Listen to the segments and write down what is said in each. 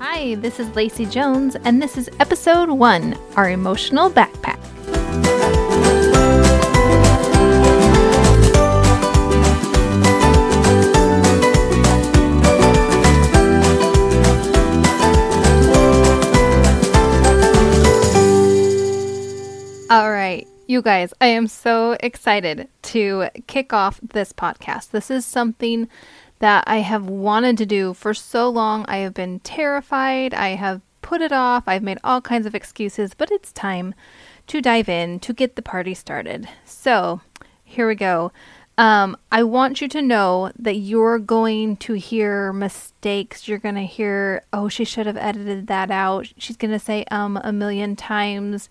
Hi, this is Lacey Jones, and this is episode one Our Emotional Backpack. All right, you guys, I am so excited to kick off this podcast. This is something that I have wanted to do for so long. I have been terrified. I have put it off. I've made all kinds of excuses, but it's time to dive in to get the party started. So, here we go. Um, I want you to know that you're going to hear mistakes. You're going to hear, oh, she should have edited that out. She's going to say um a million times.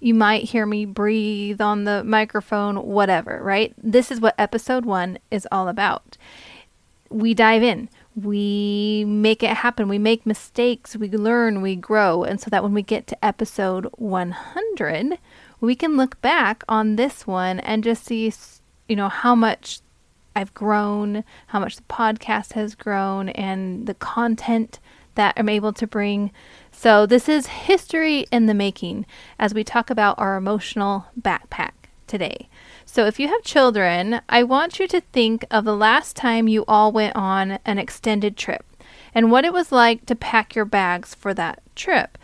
You might hear me breathe on the microphone, whatever, right? This is what episode one is all about. We dive in, we make it happen, we make mistakes, we learn, we grow. And so that when we get to episode 100, we can look back on this one and just see, you know, how much I've grown, how much the podcast has grown, and the content that I'm able to bring. So, this is history in the making as we talk about our emotional backpack today. So, if you have children, I want you to think of the last time you all went on an extended trip and what it was like to pack your bags for that trip.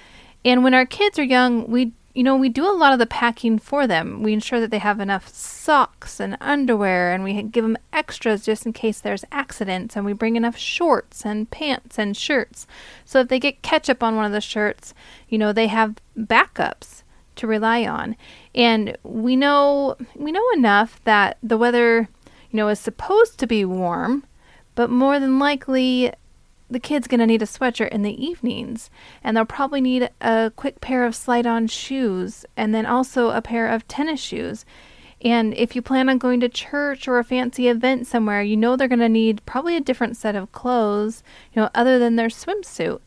And when our kids are young, we you know, we do a lot of the packing for them. We ensure that they have enough socks and underwear, and we give them extras just in case there's accidents, and we bring enough shorts and pants and shirts. So if they get ketchup on one of the shirts, you know, they have backups to rely on. And we know we know enough that the weather, you know, is supposed to be warm, but more than likely the kid's going to need a sweatshirt in the evenings, and they'll probably need a quick pair of slide on shoes, and then also a pair of tennis shoes. And if you plan on going to church or a fancy event somewhere, you know they're going to need probably a different set of clothes, you know, other than their swimsuit.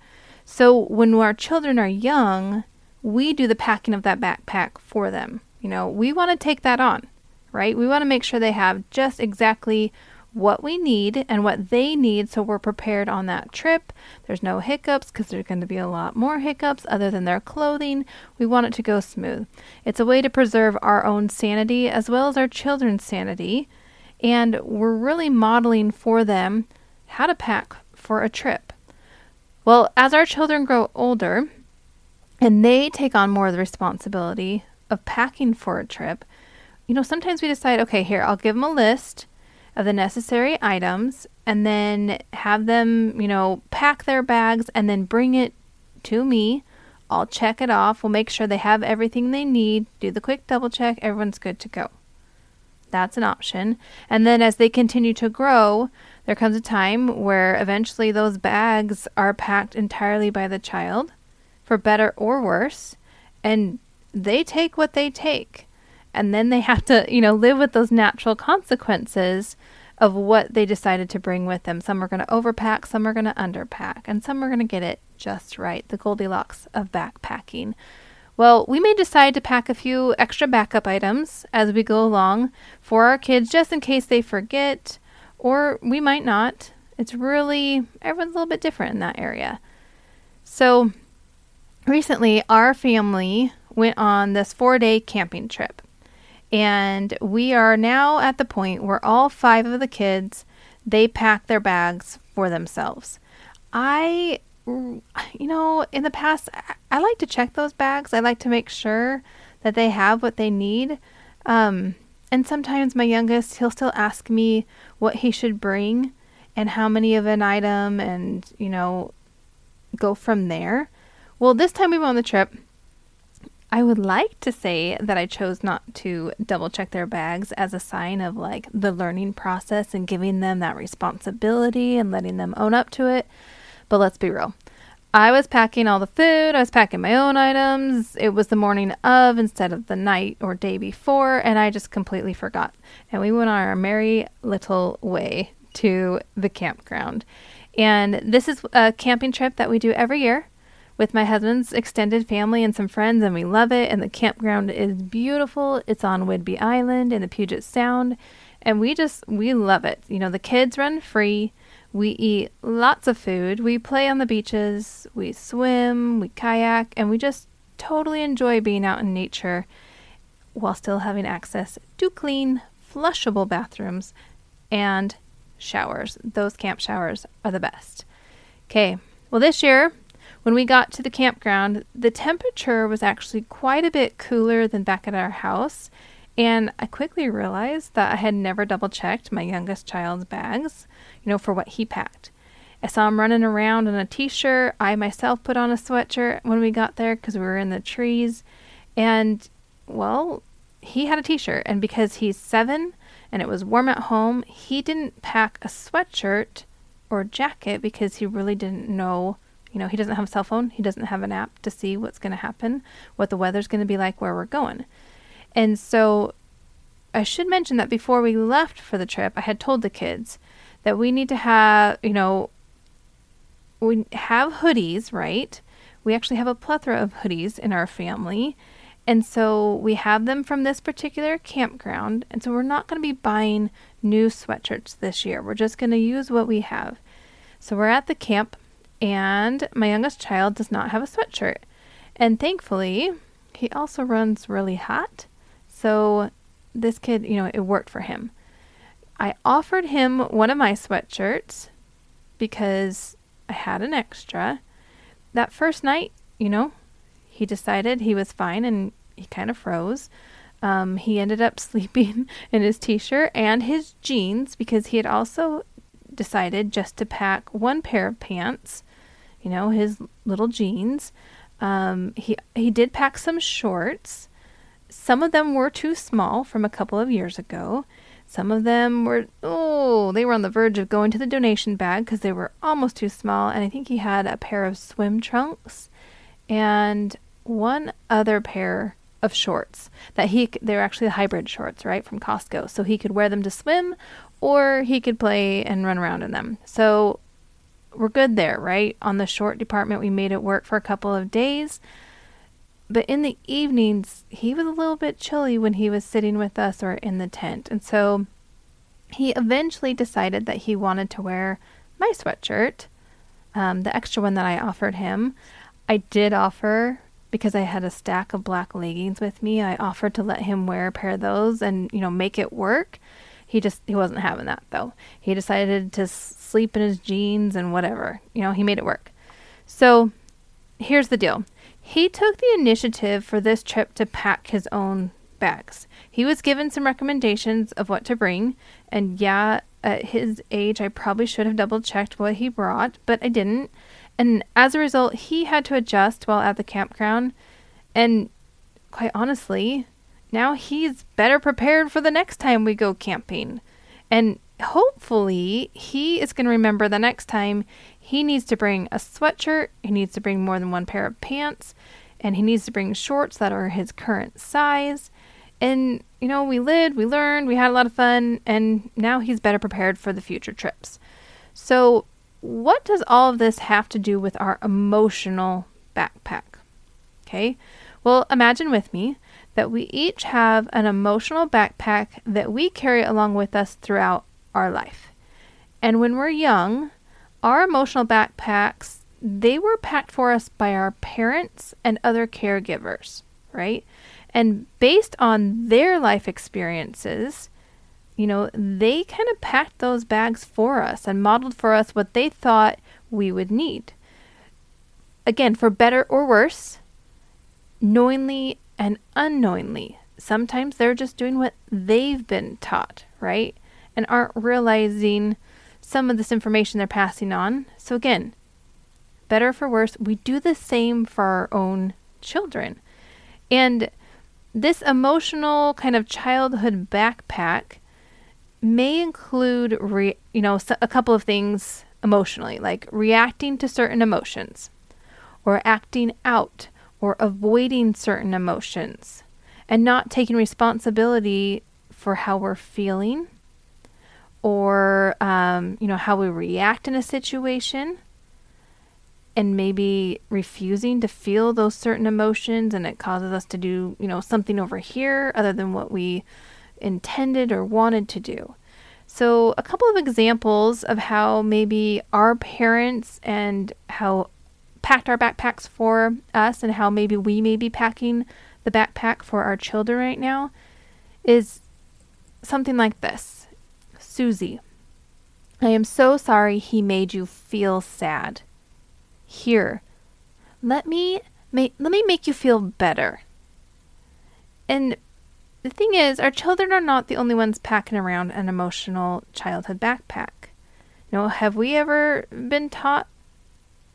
So when our children are young, we do the packing of that backpack for them. You know, we want to take that on, right? We want to make sure they have just exactly what we need and what they need so we're prepared on that trip. There's no hiccups because there's going to be a lot more hiccups other than their clothing. We want it to go smooth. It's a way to preserve our own sanity as well as our children's sanity. And we're really modeling for them how to pack for a trip. Well, as our children grow older and they take on more of the responsibility of packing for a trip, you know, sometimes we decide, okay, here, I'll give them a list of the necessary items and then have them, you know, pack their bags and then bring it to me. I'll check it off. We'll make sure they have everything they need, do the quick double check, everyone's good to go. That's an option. And then as they continue to grow, there comes a time where eventually those bags are packed entirely by the child, for better or worse, and they take what they take and then they have to, you know, live with those natural consequences of what they decided to bring with them. Some are going to overpack, some are going to underpack, and some are going to get it just right. The Goldilocks of backpacking. Well, we may decide to pack a few extra backup items as we go along for our kids just in case they forget, or we might not. It's really, everyone's a little bit different in that area. So, recently, our family went on this four day camping trip. And we are now at the point where all five of the kids they pack their bags for themselves. I you know, in the past I like to check those bags. I like to make sure that they have what they need. Um, and sometimes my youngest, he'll still ask me what he should bring and how many of an item and, you know, go from there. Well, this time we went on the trip, I would like to say that I chose not to double check their bags as a sign of like the learning process and giving them that responsibility and letting them own up to it. But let's be real. I was packing all the food, I was packing my own items. It was the morning of instead of the night or day before, and I just completely forgot. And we went on our merry little way to the campground. And this is a camping trip that we do every year with my husband's extended family and some friends, and we love it. And the campground is beautiful. It's on Whidbey Island in the Puget Sound, and we just we love it. You know, the kids run free. We eat lots of food, we play on the beaches, we swim, we kayak, and we just totally enjoy being out in nature while still having access to clean, flushable bathrooms and showers. Those camp showers are the best. Okay, well, this year, when we got to the campground, the temperature was actually quite a bit cooler than back at our house. And I quickly realized that I had never double checked my youngest child's bags, you know, for what he packed. I saw him running around in a t shirt. I myself put on a sweatshirt when we got there because we were in the trees. And, well, he had a t shirt. And because he's seven and it was warm at home, he didn't pack a sweatshirt or jacket because he really didn't know. You know, he doesn't have a cell phone. He doesn't have an app to see what's going to happen, what the weather's going to be like, where we're going. And so I should mention that before we left for the trip, I had told the kids that we need to have, you know, we have hoodies, right? We actually have a plethora of hoodies in our family. And so we have them from this particular campground. And so we're not going to be buying new sweatshirts this year. We're just going to use what we have. So we're at the camp, and my youngest child does not have a sweatshirt. And thankfully, he also runs really hot. So this kid, you know, it worked for him. I offered him one of my sweatshirts because I had an extra. That first night, you know, he decided he was fine and he kind of froze. Um, he ended up sleeping in his t shirt and his jeans because he had also decided just to pack one pair of pants, you know, his little jeans. Um, he, he did pack some shorts some of them were too small from a couple of years ago. Some of them were, oh, they were on the verge of going to the donation bag because they were almost too small. And I think he had a pair of swim trunks and one other pair of shorts that he, they're actually hybrid shorts, right, from Costco. So he could wear them to swim or he could play and run around in them. So we're good there, right? On the short department, we made it work for a couple of days. But in the evenings, he was a little bit chilly when he was sitting with us or in the tent. And so he eventually decided that he wanted to wear my sweatshirt, um, the extra one that I offered him. I did offer, because I had a stack of black leggings with me, I offered to let him wear a pair of those and, you know, make it work. He just, he wasn't having that though. He decided to sleep in his jeans and whatever. You know, he made it work. So here's the deal he took the initiative for this trip to pack his own bags. He was given some recommendations of what to bring, and yeah, at his age, I probably should have double checked what he brought, but I didn't. And as a result, he had to adjust while at the campground. And quite honestly, now he's better prepared for the next time we go camping. And hopefully, he is going to remember the next time he needs to bring a sweatshirt, he needs to bring more than one pair of pants, and he needs to bring shorts that are his current size. And, you know, we lived, we learned, we had a lot of fun, and now he's better prepared for the future trips. So, what does all of this have to do with our emotional backpack? Okay, well, imagine with me that we each have an emotional backpack that we carry along with us throughout our life. And when we're young, our emotional backpacks, they were packed for us by our parents and other caregivers, right? And based on their life experiences, you know, they kind of packed those bags for us and modeled for us what they thought we would need. Again, for better or worse, knowingly and unknowingly. Sometimes they're just doing what they've been taught, right? And aren't realizing some of this information they're passing on. So, again, better for worse, we do the same for our own children. And this emotional kind of childhood backpack may include, re- you know, a couple of things emotionally, like reacting to certain emotions, or acting out, or avoiding certain emotions, and not taking responsibility for how we're feeling or um, you know how we react in a situation and maybe refusing to feel those certain emotions and it causes us to do you know something over here other than what we intended or wanted to do. So, a couple of examples of how maybe our parents and how packed our backpacks for us and how maybe we may be packing the backpack for our children right now is something like this Susie, I am so sorry he made you feel sad. Here, let me make let me make you feel better. And the thing is, our children are not the only ones packing around an emotional childhood backpack. Know, have we ever been taught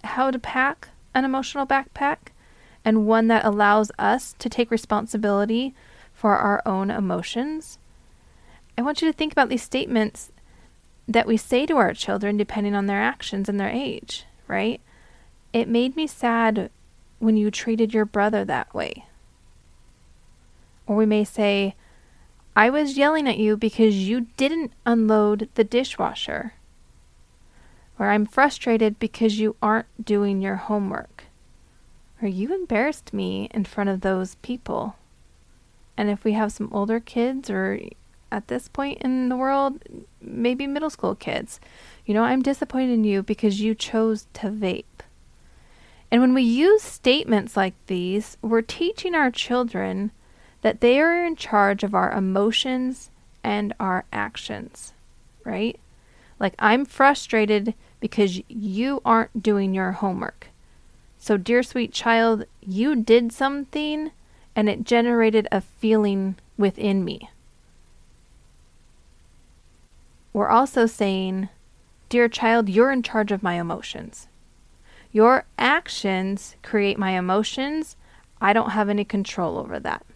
how to pack an emotional backpack and one that allows us to take responsibility for our own emotions? I want you to think about these statements that we say to our children depending on their actions and their age, right? It made me sad when you treated your brother that way. Or we may say, I was yelling at you because you didn't unload the dishwasher. Or I'm frustrated because you aren't doing your homework. Or you embarrassed me in front of those people. And if we have some older kids or at this point in the world, maybe middle school kids. You know, I'm disappointed in you because you chose to vape. And when we use statements like these, we're teaching our children that they are in charge of our emotions and our actions, right? Like, I'm frustrated because you aren't doing your homework. So, dear sweet child, you did something and it generated a feeling within me. We're also saying, Dear child, you're in charge of my emotions. Your actions create my emotions. I don't have any control over that.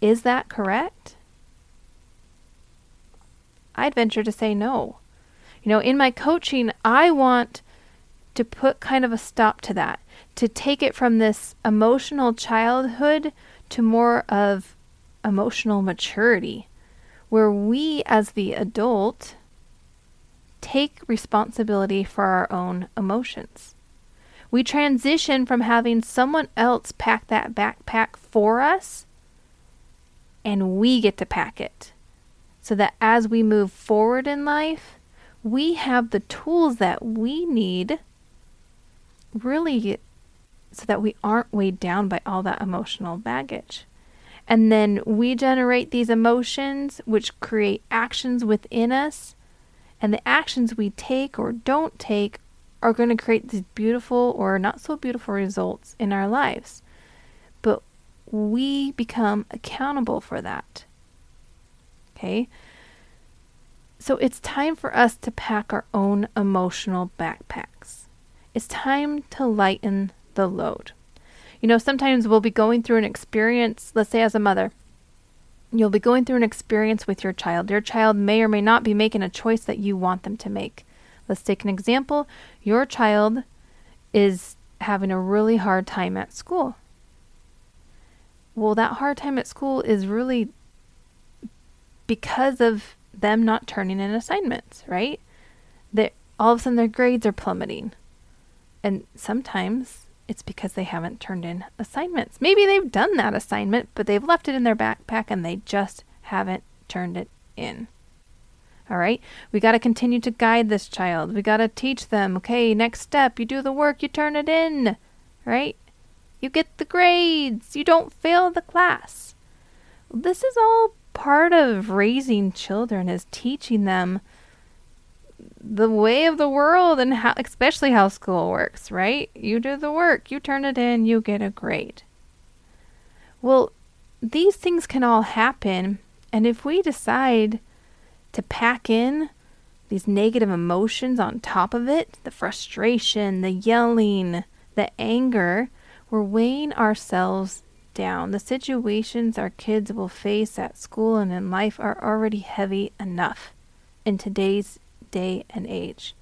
Is that correct? I'd venture to say no. You know, in my coaching, I want to put kind of a stop to that, to take it from this emotional childhood to more of emotional maturity where we, as the adult, take responsibility for our own emotions. We transition from having someone else pack that backpack for us, and we get to pack it. So that as we move forward in life, we have the tools that we need really so that we aren't weighed down by all that emotional baggage. And then we generate these emotions, which create actions within us. And the actions we take or don't take are going to create these beautiful or not so beautiful results in our lives. But we become accountable for that. Okay? So it's time for us to pack our own emotional backpacks. It's time to lighten the load. You know, sometimes we'll be going through an experience, let's say as a mother, you'll be going through an experience with your child. Your child may or may not be making a choice that you want them to make. Let's take an example. Your child is having a really hard time at school. Well, that hard time at school is really because of them not turning in assignments, right? That all of a sudden their grades are plummeting. And sometimes it's because they haven't turned in assignments. Maybe they've done that assignment, but they've left it in their backpack and they just haven't turned it in. All right, we got to continue to guide this child. We got to teach them, okay, next step, you do the work, you turn it in, right? You get the grades, you don't fail the class. This is all part of raising children is teaching them the way of the world and how especially how school works, right? You do the work, you turn it in, you get a grade. Well, these things can all happen, and if we decide to pack in these negative emotions on top of it, the frustration, the yelling, the anger, we're weighing ourselves down. The situations our kids will face at school and in life are already heavy enough in today's day and age.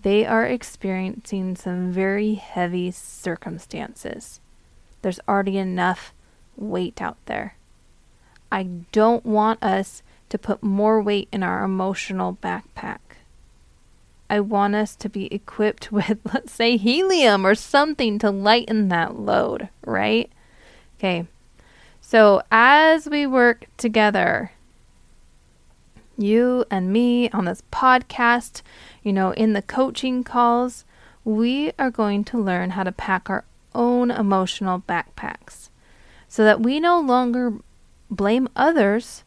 They are experiencing some very heavy circumstances. There's already enough weight out there. I don't want us to put more weight in our emotional backpack. I want us to be equipped with, let's say, helium or something to lighten that load, right? Okay. So, as we work together, you and me on this podcast, you know, in the coaching calls, we are going to learn how to pack our own emotional backpacks so that we no longer blame others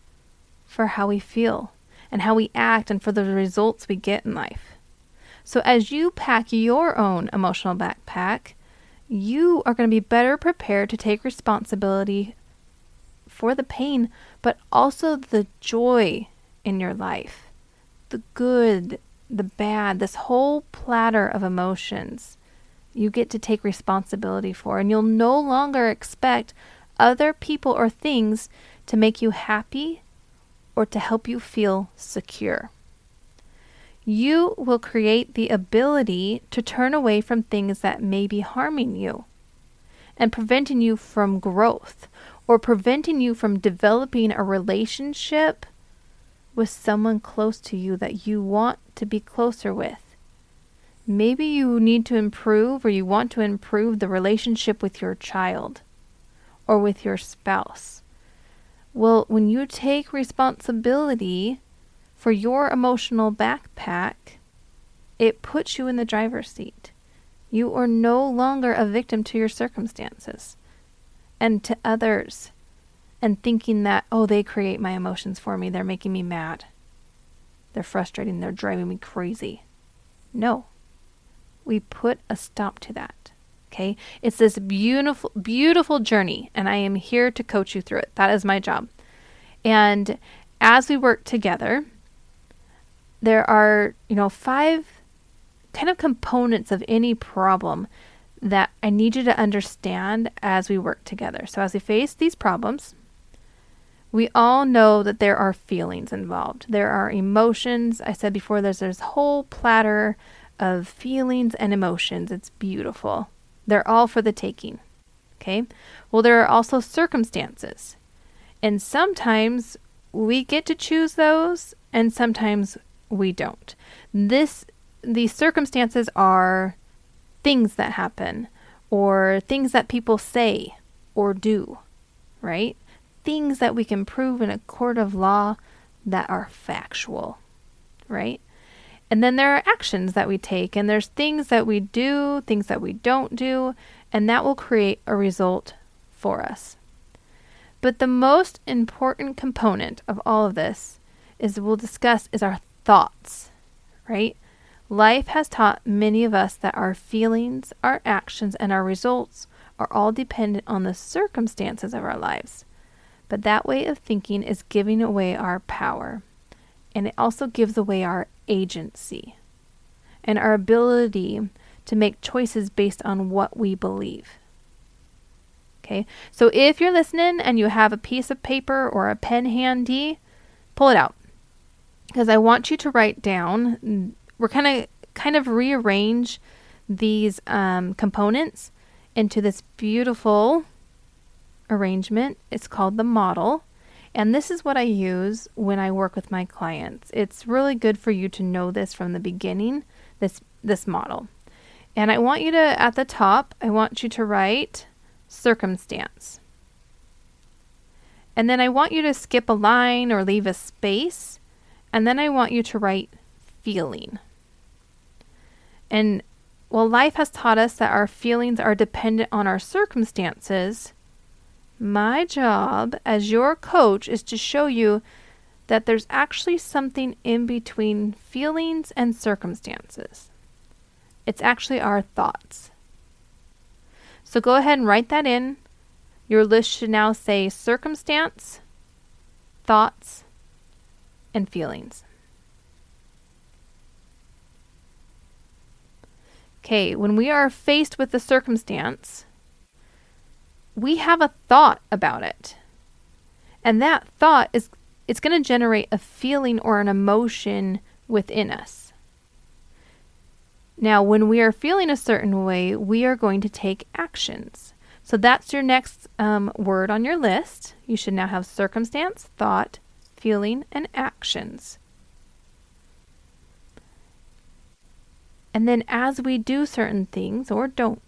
for how we feel and how we act and for the results we get in life. So, as you pack your own emotional backpack, you are going to be better prepared to take responsibility for the pain, but also the joy in your life. The good, the bad, this whole platter of emotions you get to take responsibility for. And you'll no longer expect other people or things to make you happy or to help you feel secure. You will create the ability to turn away from things that may be harming you and preventing you from growth or preventing you from developing a relationship with someone close to you that you want to be closer with. Maybe you need to improve or you want to improve the relationship with your child or with your spouse. Well, when you take responsibility for your emotional backpack, it puts you in the driver's seat. You are no longer a victim to your circumstances and to others and thinking that, oh, they create my emotions for me. They're making me mad. They're frustrating. They're driving me crazy. No. We put a stop to that. Okay? It's this beautiful, beautiful journey, and I am here to coach you through it. That is my job. And as we work together, there are, you know, five kind of components of any problem that I need you to understand as we work together. So, as we face these problems, we all know that there are feelings involved. There are emotions. I said before, there's this whole platter of feelings and emotions. It's beautiful. They're all for the taking. Okay? Well, there are also circumstances. And sometimes we get to choose those, and sometimes we don't. This these circumstances are things that happen or things that people say or do, right? Things that we can prove in a court of law that are factual, right? And then there are actions that we take, and there's things that we do, things that we don't do, and that will create a result for us. But the most important component of all of this is we'll discuss is our thoughts, right? Life has taught many of us that our feelings, our actions, and our results are all dependent on the circumstances of our lives. But that way of thinking is giving away our power, and it also gives away our agency and our ability to make choices based on what we believe. Okay, so if you're listening and you have a piece of paper or a pen handy, pull it out. Because I want you to write down we're kind of kind of rearrange these um, components into this beautiful arrangement. It's called the model. And this is what I use when I work with my clients. It's really good for you to know this from the beginning, this this model. And I want you to at the top, I want you to write circumstance. And then I want you to skip a line or leave a space. And then I want you to write feeling. And while life has taught us that our feelings are dependent on our circumstances, my job as your coach is to show you that there's actually something in between feelings and circumstances. It's actually our thoughts. So go ahead and write that in. Your list should now say circumstance, thoughts, and feelings. Okay, when we are faced with the circumstance, we have a thought about it. And that thought is it's going to generate a feeling or an emotion within us. Now, when we are feeling a certain way, we are going to take actions. So that's your next um, word on your list. You should now have circumstance, thought, feeling, and actions. And then as we do certain things or don't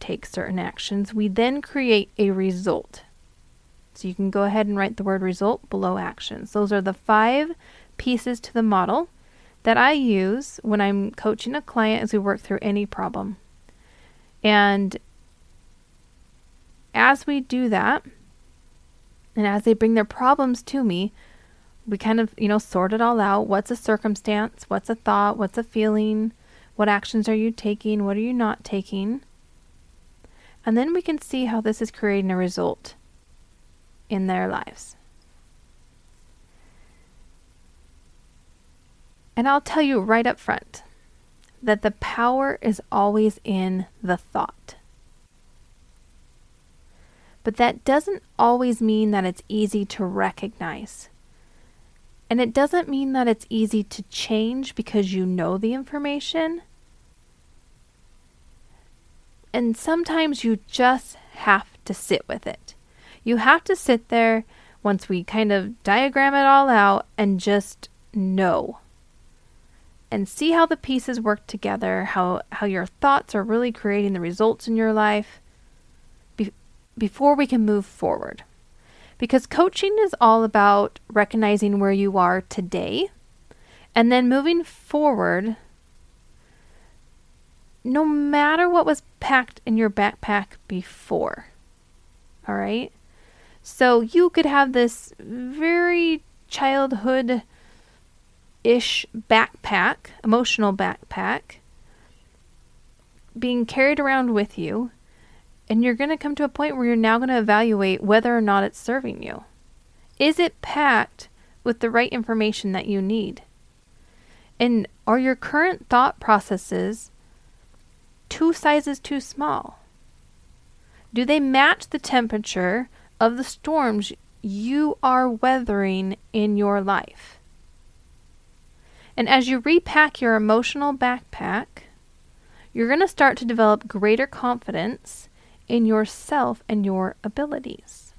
take certain actions, we then create a result. So you can go ahead and write the word result below actions. Those are the five pieces to the model that I use when I'm coaching a client as we work through any problem. And as we do that, and as they bring their problems to me, we kind of, you know, sort it all out. What's a circumstance? What's a thought? What's a feeling? What actions are you taking? What are you not taking? And then we can see how this is creating a result in their lives. And I'll tell you right up front that the power is always in the thought. But that doesn't always mean that it's easy to recognize. And it doesn't mean that it's easy to change because you know the information. And sometimes you just have to sit with it. You have to sit there once we kind of diagram it all out and just know and see how the pieces work together, how, how your thoughts are really creating the results in your life be- before we can move forward. Because coaching is all about recognizing where you are today and then moving forward no matter what was packed in your backpack before. All right? So you could have this very childhood ish backpack, emotional backpack, being carried around with you, and you're going to come to a point where you're now going to evaluate whether or not it's serving you. Is it packed with the right information that you need? And are your current thought processes two sizes too small? Do they match the temperature of the storms you are weathering in your life? And as you repack your emotional backpack, you're going to start to develop greater confidence in yourself and your abilities.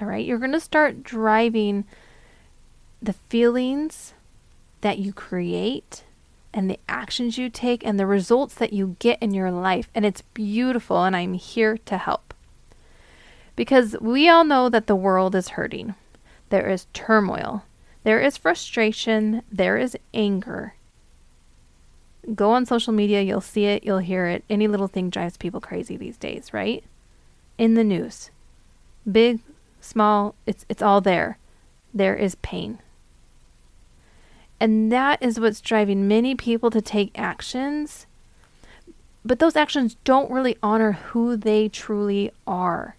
All right, you're going to start driving the feelings that you create and the actions you take and the results that you get in your life. And it's beautiful, and I'm here to help. Because we all know that the world is hurting, there is turmoil, there is frustration, there is anger. Go on social media, you'll see it, you'll hear it. Any little thing drives people crazy these days, right? In the news. Big, small, it's it's all there. There is pain. And that is what's driving many people to take actions. But those actions don't really honor who they truly are.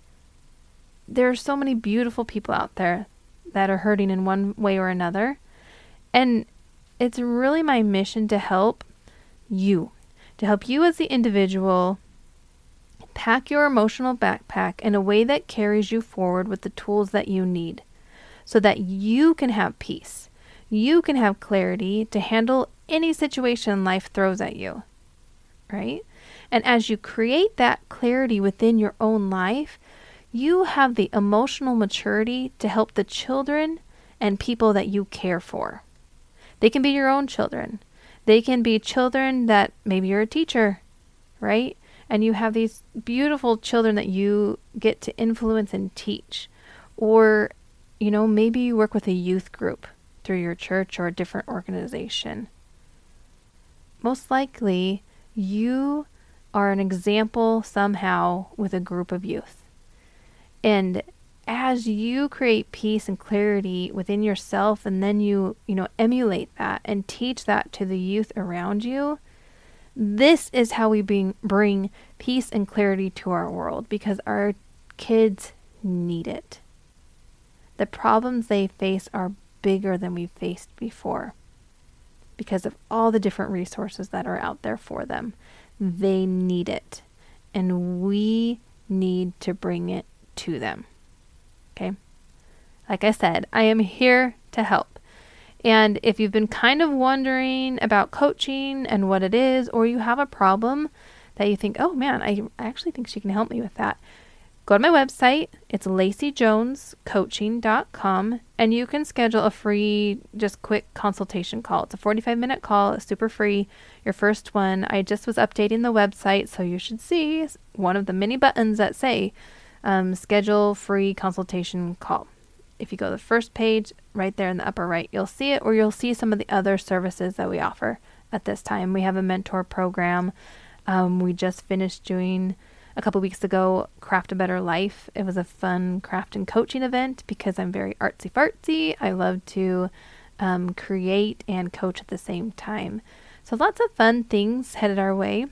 There are so many beautiful people out there that are hurting in one way or another. And it's really my mission to help you, to help you as the individual pack your emotional backpack in a way that carries you forward with the tools that you need so that you can have peace. You can have clarity to handle any situation life throws at you. Right? And as you create that clarity within your own life, you have the emotional maturity to help the children and people that you care for. They can be your own children. They can be children that maybe you're a teacher, right? And you have these beautiful children that you get to influence and teach. Or, you know, maybe you work with a youth group through your church or a different organization. Most likely, you are an example somehow with a group of youth. And as you create peace and clarity within yourself and then you, you know, emulate that and teach that to the youth around you, this is how we bring bring peace and clarity to our world because our kids need it. The problems they face are bigger than we've faced before because of all the different resources that are out there for them. They need it. And we need to bring it to them. Okay? Like I said, I am here to help. And if you've been kind of wondering about coaching and what it is, or you have a problem that you think, oh man, I, actually think she can help me with that, go to my website. It's laceyjonescoaching.com and you can schedule a free, just quick consultation call. It's a 45 minute call, super free. Your first one. I just was updating the website, so you should see one of the many buttons that say um, schedule free consultation call. If you go to the first page, right there in the upper right, you'll see it, or you'll see some of the other services that we offer at this time. We have a mentor program. Um, we just finished doing a couple weeks ago Craft a Better Life. It was a fun craft and coaching event because I'm very artsy fartsy. I love to um, create and coach at the same time. So lots of fun things headed our way.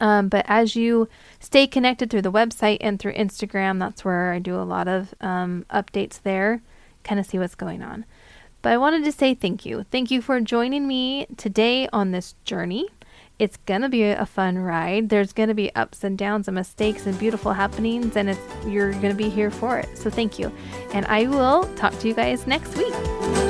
Um, but as you stay connected through the website and through Instagram, that's where I do a lot of um, updates there, kind of see what's going on. But I wanted to say thank you. Thank you for joining me today on this journey. It's to be a fun ride. There's to be ups and downs and mistakes and beautiful happenings, and it's, you're to be here for it. So thank you. And I will talk to you guys next week.